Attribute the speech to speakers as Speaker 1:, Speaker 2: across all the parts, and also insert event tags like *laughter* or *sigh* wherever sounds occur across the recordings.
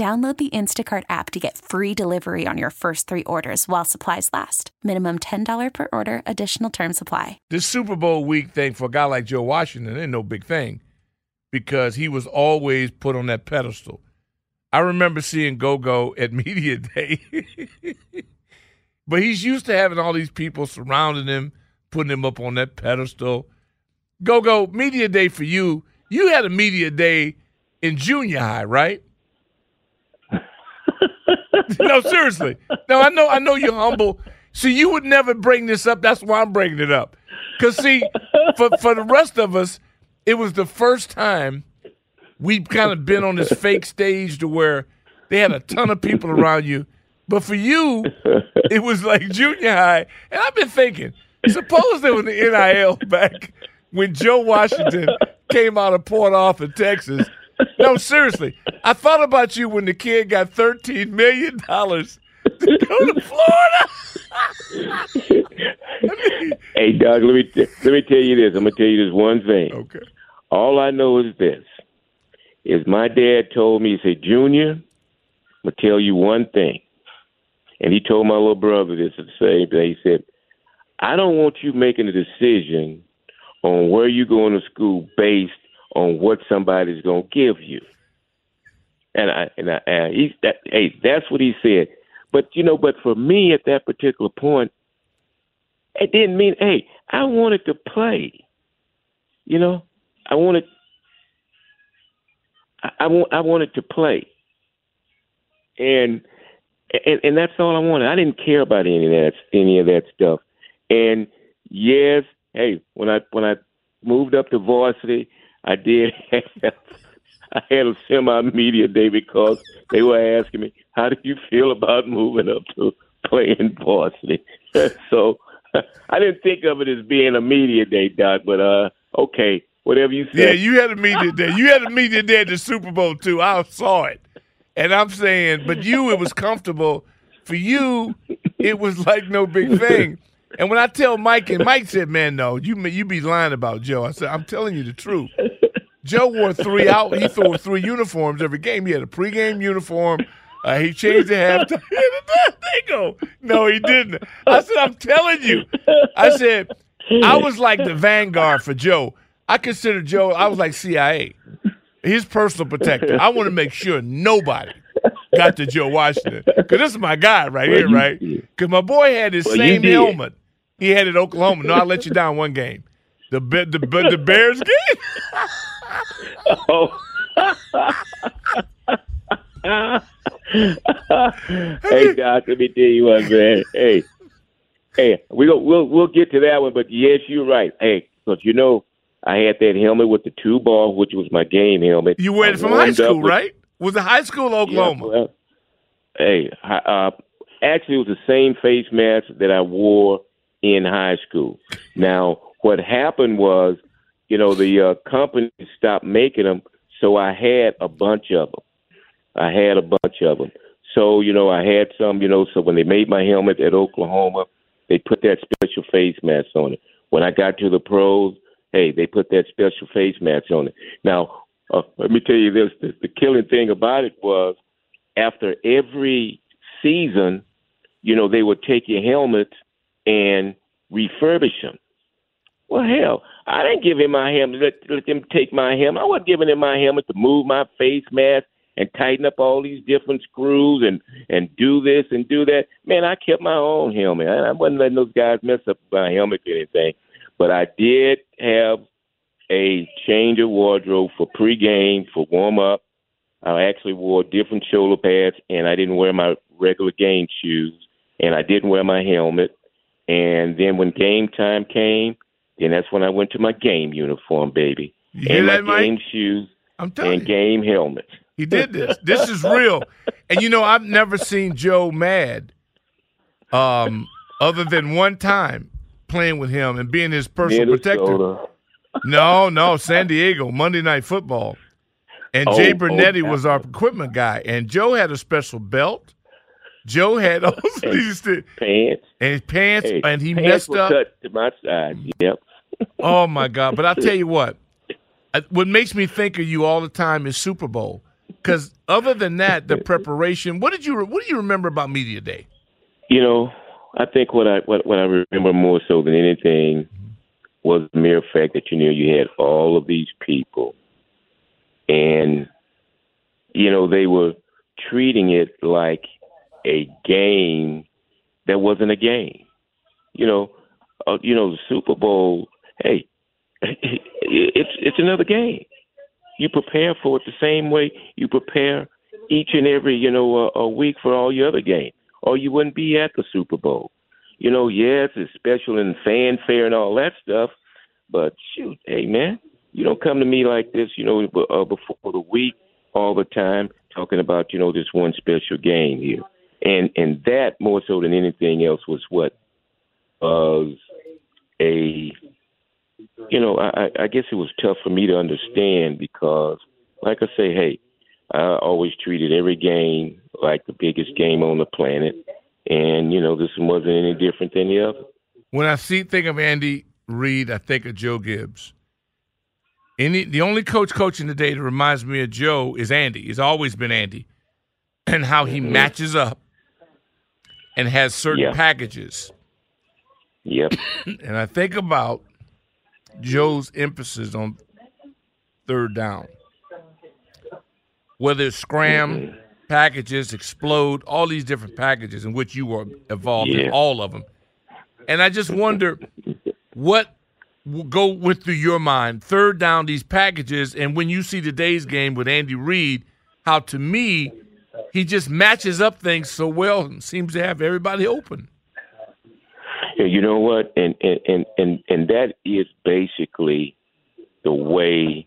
Speaker 1: Download the Instacart app to get free delivery on your first three orders while supplies last. Minimum $10 per order, additional term supply.
Speaker 2: This Super Bowl week thing for a guy like Joe Washington ain't no big thing because he was always put on that pedestal. I remember seeing Go Go at *laughs* Media Day, *laughs* but he's used to having all these people surrounding him, putting him up on that pedestal. Go Go, Media Day for you. You had a Media Day in junior high, right? *laughs* no, seriously. No, I know, I know you're humble. See, you would never bring this up. That's why I'm bringing it up. Cause see, for for the rest of us, it was the first time we've kind of been on this fake stage to where they had a ton of people around you. But for you, it was like junior high. And I've been thinking, suppose there was the NIL back when Joe Washington came out of Port Arthur, Texas. No, seriously. *laughs* I thought about you when the kid got $13 million to go to Florida. *laughs*
Speaker 3: hey, Doug, let me t- let me tell you this. I'm gonna tell you this one thing.
Speaker 2: Okay.
Speaker 3: All I know is this: is my dad told me, he said, Junior, I'm gonna tell you one thing, and he told my little brother this the same day. He said, I don't want you making a decision on where you're going to school based on what somebody's gonna give you. And I and I and he that hey, that's what he said. But you know, but for me at that particular point, it didn't mean hey, I wanted to play. You know, I wanted I, I want I wanted to play. And and and that's all I wanted. I didn't care about any of that any of that stuff. And yes, hey, when I when I moved up to varsity, I did *laughs* have I had a semi media day because they were asking me, "How do you feel about moving up to playing *laughs* varsity?" so *laughs* I didn't think of it as being a media day, Doc. But uh, okay, whatever you say.
Speaker 2: Yeah, you had a media day. You had a media day at the Super Bowl too. I saw it, and I'm saying, but you, it was comfortable. For you, it was like no big thing. And when I tell Mike, and Mike said, "Man, no, you you be lying about Joe." I said, "I'm telling you the truth." Joe wore three out. He threw three uniforms every game. He had a pregame uniform. Uh, he changed the halftime. *laughs* they go, no, he didn't. I said, I'm telling you. I said, I was like the vanguard for Joe. I consider Joe. I was like CIA, his personal protector. I want to make sure nobody got to Joe Washington because this is my guy right here, right? Because my boy had his
Speaker 3: Well,
Speaker 2: same helmet. He had it at Oklahoma. No, I let you down one game. The Be- the the Bears game. *laughs*
Speaker 3: Oh. *laughs* hey Doc, let me tell you what, man. Hey, hey, we go, we'll we'll get to that one, but yes, you're right. Hey, because you know, I had that helmet with the two ball, which was my game helmet.
Speaker 2: You wear it from high school,
Speaker 3: with-
Speaker 2: right? Was it high school,
Speaker 3: Yeah,
Speaker 2: Oklahoma?
Speaker 3: well, hey, uh, actually, it was the same face mask that I wore in high school. Now, what happened was, you know, the uh, company stopped making them, so I had a bunch of them. I had a bunch of them. So, you know, I had some, you know, so when they made my helmet at Oklahoma, they put that special face mask on it. When I got to the pros, hey, they put that special face mask on it. Now, uh, let me tell you this: the, the killing thing about it was after every season, you know, they would take your helmet and refurbish them. Well, hell, I didn't give him my helmet. Let, let them take my helmet. I wasn't giving him my helmet to move my face mask and tighten up all these different screws and and do this and do that. Man, I kept my own helmet. I, I wasn't letting those guys mess up my helmet or anything. But I did have a change of wardrobe for pregame, for warm up. I actually wore different shoulder pads, and I didn't wear my regular game shoes, and I didn't wear my helmet. And then when game time came, then that's when I went to my game uniform, baby,
Speaker 2: You
Speaker 3: and my
Speaker 2: that,
Speaker 3: game
Speaker 2: Mike?
Speaker 3: shoes
Speaker 2: I'm telling
Speaker 3: and
Speaker 2: you.
Speaker 3: game helmets.
Speaker 2: He did this. This is real. And you know, I've never seen Joe mad, um, other than one time playing with him and being his personal protector. No, no, San Diego Monday Night Football, and
Speaker 3: Oh,
Speaker 2: Jay
Speaker 3: oh,
Speaker 2: Brunetti
Speaker 3: yeah.
Speaker 2: was our equipment guy, and Joe had a special belt. Joe had all these
Speaker 3: Pants.
Speaker 2: and his pants,
Speaker 3: Hey,
Speaker 2: and he messed up.
Speaker 3: cut to my side. Yep.
Speaker 2: Oh my God! But I'll tell you what. What makes me think of you all the time is Super Bowl. Because other than that, the preparation. What did you What do you remember about media day?
Speaker 3: You know, I think what I what, what I remember more so than anything was the mere fact that you knew you had all of these people, and you know they were treating it like a game that wasn't a game. You know, uh, you know the Super Bowl. Hey, it's it's another game. You prepare for it the same way you prepare each and every you know uh, a week for all your other games, or you wouldn't be at the Super Bowl. You know, yes, it's special and fanfare and all that stuff, but shoot, hey man, you don't come to me like this, you know, uh, before the week all the time talking about you know this one special game here, and and that more so than anything else was what was a you know, I, I- guess it was tough for me to understand because, like I say, hey, I always treated every game like the biggest game on the planet, and you know, this wasn't any different than the other.
Speaker 2: When I see think of Andy Reid, I think of Joe Gibbs. Any the only coach coaching today that reminds me of Joe is Andy. He's always been Andy, and how he mm-hmm. matches up and has certain
Speaker 3: Yeah.
Speaker 2: packages.
Speaker 3: Yep. *coughs*
Speaker 2: And I think about Joe's emphasis on third down. Whether it's scram, packages, explode, all these different packages in which you were involved in all of them. And I just wonder what will go went through your mind. Third down, these packages, and when you see today's game with Andy Reid, how to me he just matches up things so well and seems to have everybody open.
Speaker 3: Yeah, you know what? And and and and, and that is basically the way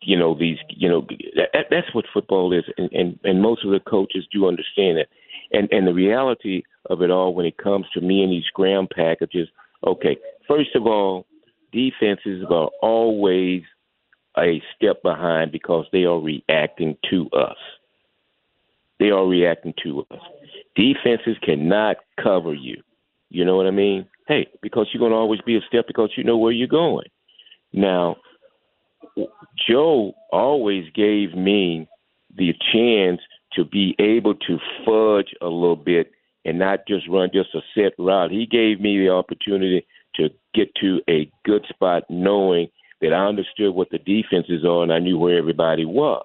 Speaker 3: you know these you know that, that's what football is. And, and and most of the coaches do understand it. And and the reality of it all when it comes to me and these scram packages okay first of all defenses are always a step behind because they are reacting to us. They are reacting to us. Defenses cannot cover you you know what i mean hey because you're going to always be a step because you know where you're going now Joe always gave me the chance to be able to fudge a little bit and not just run just a set route. He gave me the opportunity to get to a good spot knowing that I understood what the defenses are and I knew where everybody was.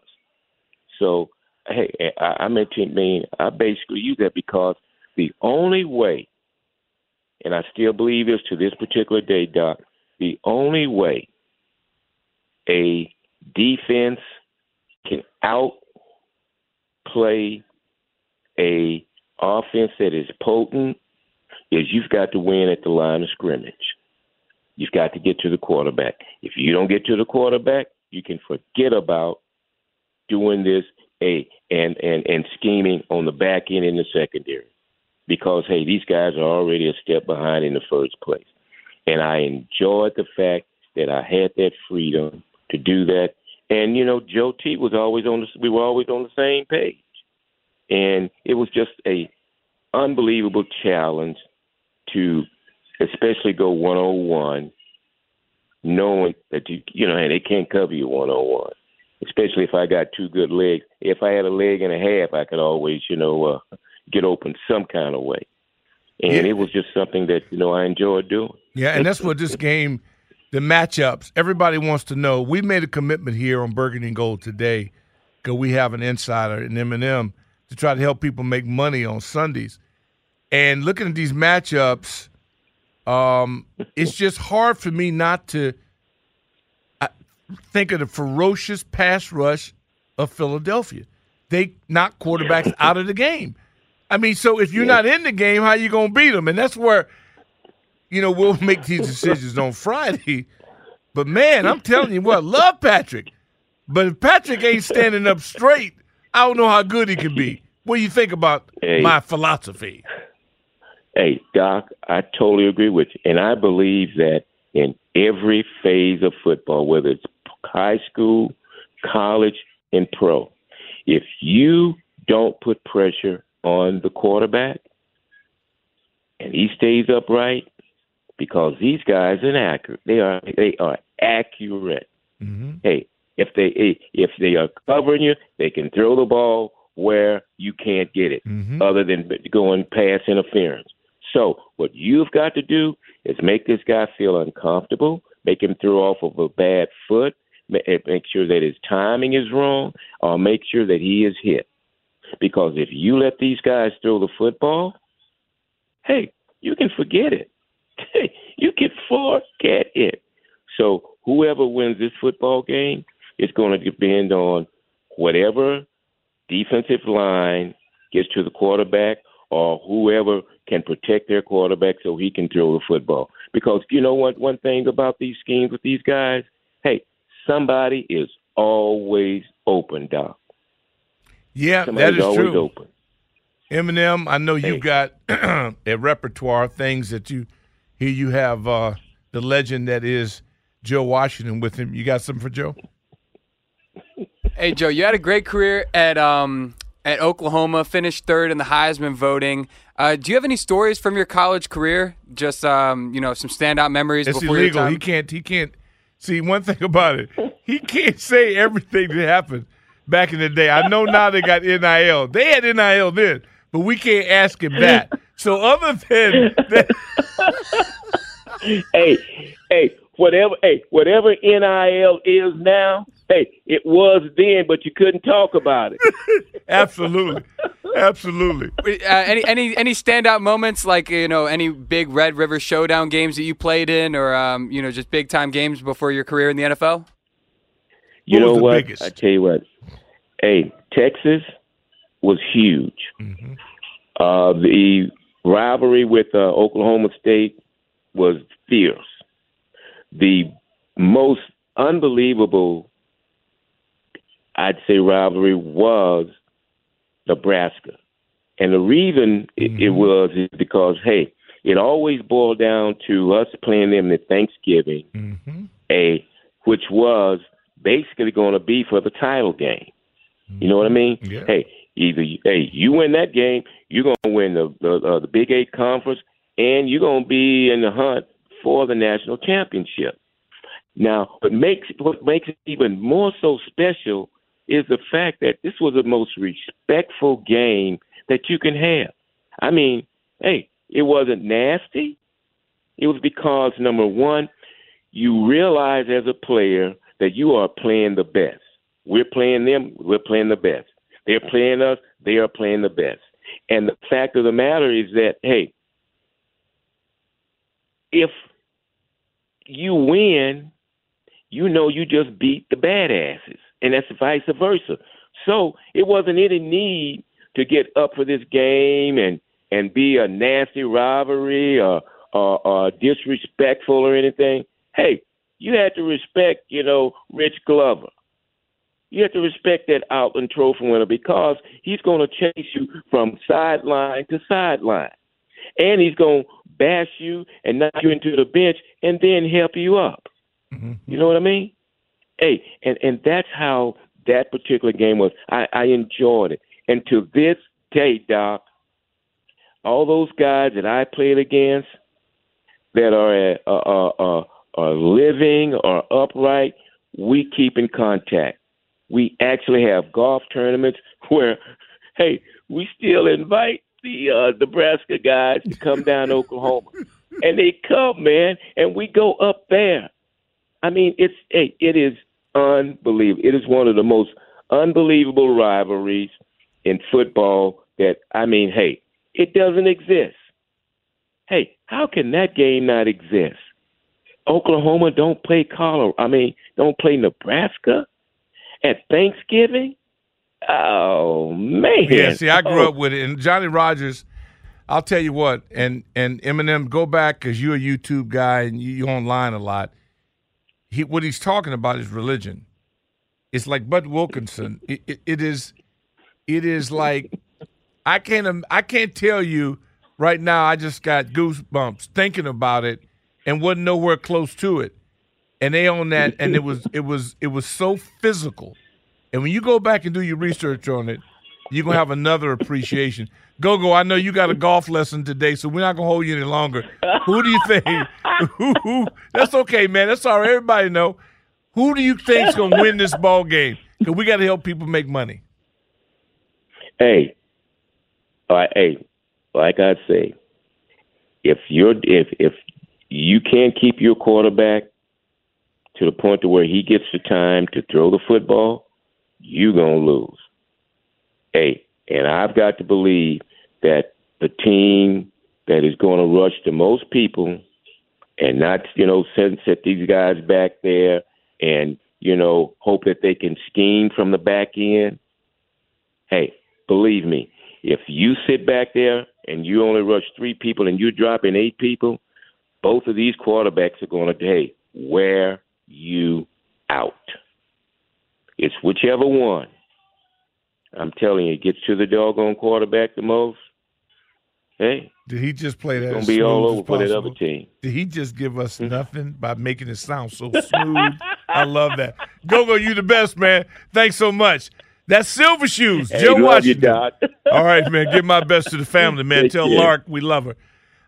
Speaker 3: So, hey, I, I meant to mean I basically use that because the only way, and I still believe this to this particular day, Doc, the only way a defense can outplay a offense that is potent is you've got to win at the line of scrimmage. You've got to get to the quarterback. If you don't get to the quarterback, you can forget about doing this a and and and scheming on the back end in the secondary because hey, these guys are already a step behind in the first place. And I enjoyed the fact that I had that freedom to do that. And you know, Joe T was always on the we were always on the same page. And it was just a unbelievable challenge to especially go one on one, knowing that you you know, and they can't cover you one on one. Especially if I got two good legs. If I had a leg and a half, I could always, you know, uh, get open some kind of way. And
Speaker 2: Yeah.
Speaker 3: it was just something that, you know, I enjoyed doing.
Speaker 2: Yeah, and that's what this *laughs* game, the matchups, everybody wants to know. We made a commitment here on Burgundy and Gold today because we have an insider in M&M to try to help people make money on Sundays. And looking at these matchups, um, it's *laughs* just hard for me not to think of the ferocious pass rush of Philadelphia. They knock quarterbacks *laughs* out of the game. I mean, so if you're not in the game, how you gonna beat them? And that's where, you know, we'll make these *laughs* decisions on Friday. But man, I'm telling you what, love Patrick. But if Patrick ain't standing up straight, I don't know how good he can be. What do you think about
Speaker 3: Hey.
Speaker 2: my philosophy?
Speaker 3: Hey, Doc, I totally agree with you. And I believe that in every phase of football, whether it's high school, college, and pro, if you don't put pressure on the quarterback and he stays upright, because these guys are accurate. They are they are accurate.
Speaker 2: Mm-hmm.
Speaker 3: Hey, if they if they are covering you, they can throw the ball where you can't get it,
Speaker 2: Mhm.
Speaker 3: other than going pass interference. So what you've got to do is make this guy feel uncomfortable, make him throw off of a bad foot, make sure that his timing is wrong, or make sure that he is hit. Because if you let these guys throw the football, hey, you can forget it. *laughs* you can forget it. So whoever wins this football game is going to depend on whatever defensive line gets to the quarterback or whoever can protect their quarterback so he can throw the football. Because you know what one thing about these schemes with these guys? Hey, somebody is always open, Doc.
Speaker 2: Yeah,
Speaker 3: Somebody's
Speaker 2: that is true.
Speaker 3: open.
Speaker 2: Eminem, I know
Speaker 3: Hey.
Speaker 2: you've got *clears throat* a repertoire of things that you here you have uh, the legend that is Joe Washington with him. You got something for Joe?
Speaker 4: Hey Joe, you had a great career at um at Oklahoma, finished third in the Heisman voting. Uh, do you have any stories from your college career? Just um, you know, some standout memories
Speaker 2: It's
Speaker 4: before
Speaker 2: illegal.
Speaker 4: your time.
Speaker 2: He can't. He can't. See, one thing *laughs* about it, he can't say everything that happened back in the day. I know now they got NIL. They had NIL then, but we can't ask him that. So other than that, *laughs*
Speaker 3: hey, hey, whatever, hey, whatever NIL is now, hey, it was then, but you couldn't talk about it. *laughs*
Speaker 2: absolutely, absolutely.
Speaker 4: Uh, any any any standout moments like you know any big Red River Showdown games that you played in, or um, you know just big time games before your career in the NFL?
Speaker 3: You
Speaker 2: What was
Speaker 3: know
Speaker 2: the
Speaker 3: what?
Speaker 2: biggest?
Speaker 3: I tell you what. Hey, Texas was huge.
Speaker 2: Mm-hmm.
Speaker 3: Uh, the rivalry with uh, Oklahoma State was fierce. The most unbelievable, I'd say, rivalry was Nebraska. And the reason it, it was is because, hey, it always boiled down to us playing them at Thanksgiving
Speaker 2: Mm-hmm.
Speaker 3: a which was basically going to be for the title game. You know what I mean?
Speaker 2: Yeah.
Speaker 3: Hey, either you- hey you win that game, you're going to win the the, uh, the Big Eight conference, and you're going to be in the hunt for the national championship. Now, what makes what makes it even more so special is the fact that this was the most respectful game that you can have. I mean, hey, it wasn't nasty. It was because number one, you realize as a player that you are playing the best. We're playing them, we're playing the best. They're playing us, they are playing the best. And the fact of the matter is that, hey, if you win, you know you just beat the badasses, and that's vice versa. So it wasn't any need to get up for this game and and be a nasty rivalry or, or, or disrespectful or anything. Hey, you had to respect, you know, Rich Glover. You have to respect that Outland Trophy winner because he's going to chase you from sideline to sideline. And he's going to bash you and knock you into the bench and then help you up.
Speaker 2: Mm-hmm.
Speaker 3: You know what I mean? Hey, and, and that's how that particular game was. I, I enjoyed it. And to this day, Doc, all those guys that I played against that are uh, uh, uh, are living or upright, we keep in contact. We actually have golf tournaments *laughs* where, hey, we still invite the uh, Nebraska guys to come down to *laughs* Oklahoma, and they come, man, and we go up there. I mean, it's hey, it is unbelievable. It is one of the most unbelievable rivalries in football that I mean, hey, it doesn't exist. Hey, how can that game not exist? Oklahoma don't play Colorado. I mean, don't play Nebraska at Thanksgiving. Oh man!
Speaker 2: Yeah, see, I grew
Speaker 3: oh.
Speaker 2: up with it, and Johnny Rodgers. I'll tell you what, and and Eminem, go back because you're a YouTube guy and you, you online a lot. He what he's talking about is religion. It's like Bud Wilkinson. It, it, it is, it is like I can't I can't tell you right now. I just got goosebumps thinking about it, and wasn't nowhere close to it. And they own that, and it was *laughs* it was it was so physical. And when you go back and do your research on it, you're gonna have another appreciation. Go go! I know you got a golf lesson today, so we're not gonna hold you any longer. Who do you think? *laughs* who, who, that's okay, man. That's all right. Everybody know. Who do you think's gonna win this ball game? Because we got to help people make money.
Speaker 3: Hey, all right, hey, like I say, if you're if if you can't keep your quarterback to the point to where he gets the time to throw the football, you're gonna lose. Hey, and I've got to believe that the team that is going to rush the most people and not, you know, send set these guys back there and, you know, hope that they can scheme from the back end. Hey, believe me, if you sit back there and you only rush three people and you're dropping eight people, both of these quarterbacks are going to, hey, wear you out. It's whichever one. I'm telling you, it gets to the doggone quarterback the most. Hey,
Speaker 2: Did he just play that?
Speaker 3: gonna be all over for that other team.
Speaker 2: Did he just give us hmm? nothing by making it sound so smooth? I love that. Gogo, you the best, man. Thanks so much. That's Silver Shoes,
Speaker 3: Hey,
Speaker 2: Joe
Speaker 3: love you,
Speaker 2: All right, man. Give my best to the family, man.
Speaker 3: Take
Speaker 2: Tell
Speaker 3: care.
Speaker 2: Lark we love her.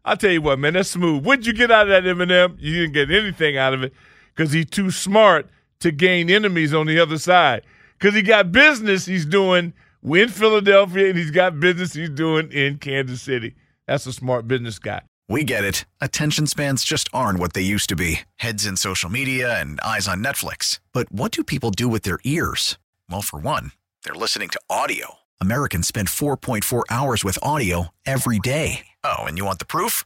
Speaker 2: I'll tell you what, man. That's smooth. What'd you get out of that Eminem? You didn't get anything out of it because he's too smart to gain enemies on the other side. Because he got business he's doing in Philadelphia and he's got business he's doing in Kansas City. That's a smart business guy.
Speaker 5: We get it. Attention spans just aren't what they used to be heads in social media and eyes on Netflix. But what do people do with their ears? Well, for one, they're listening to audio. Americans spend 4.4 hours with audio every day. Oh, and you want the proof?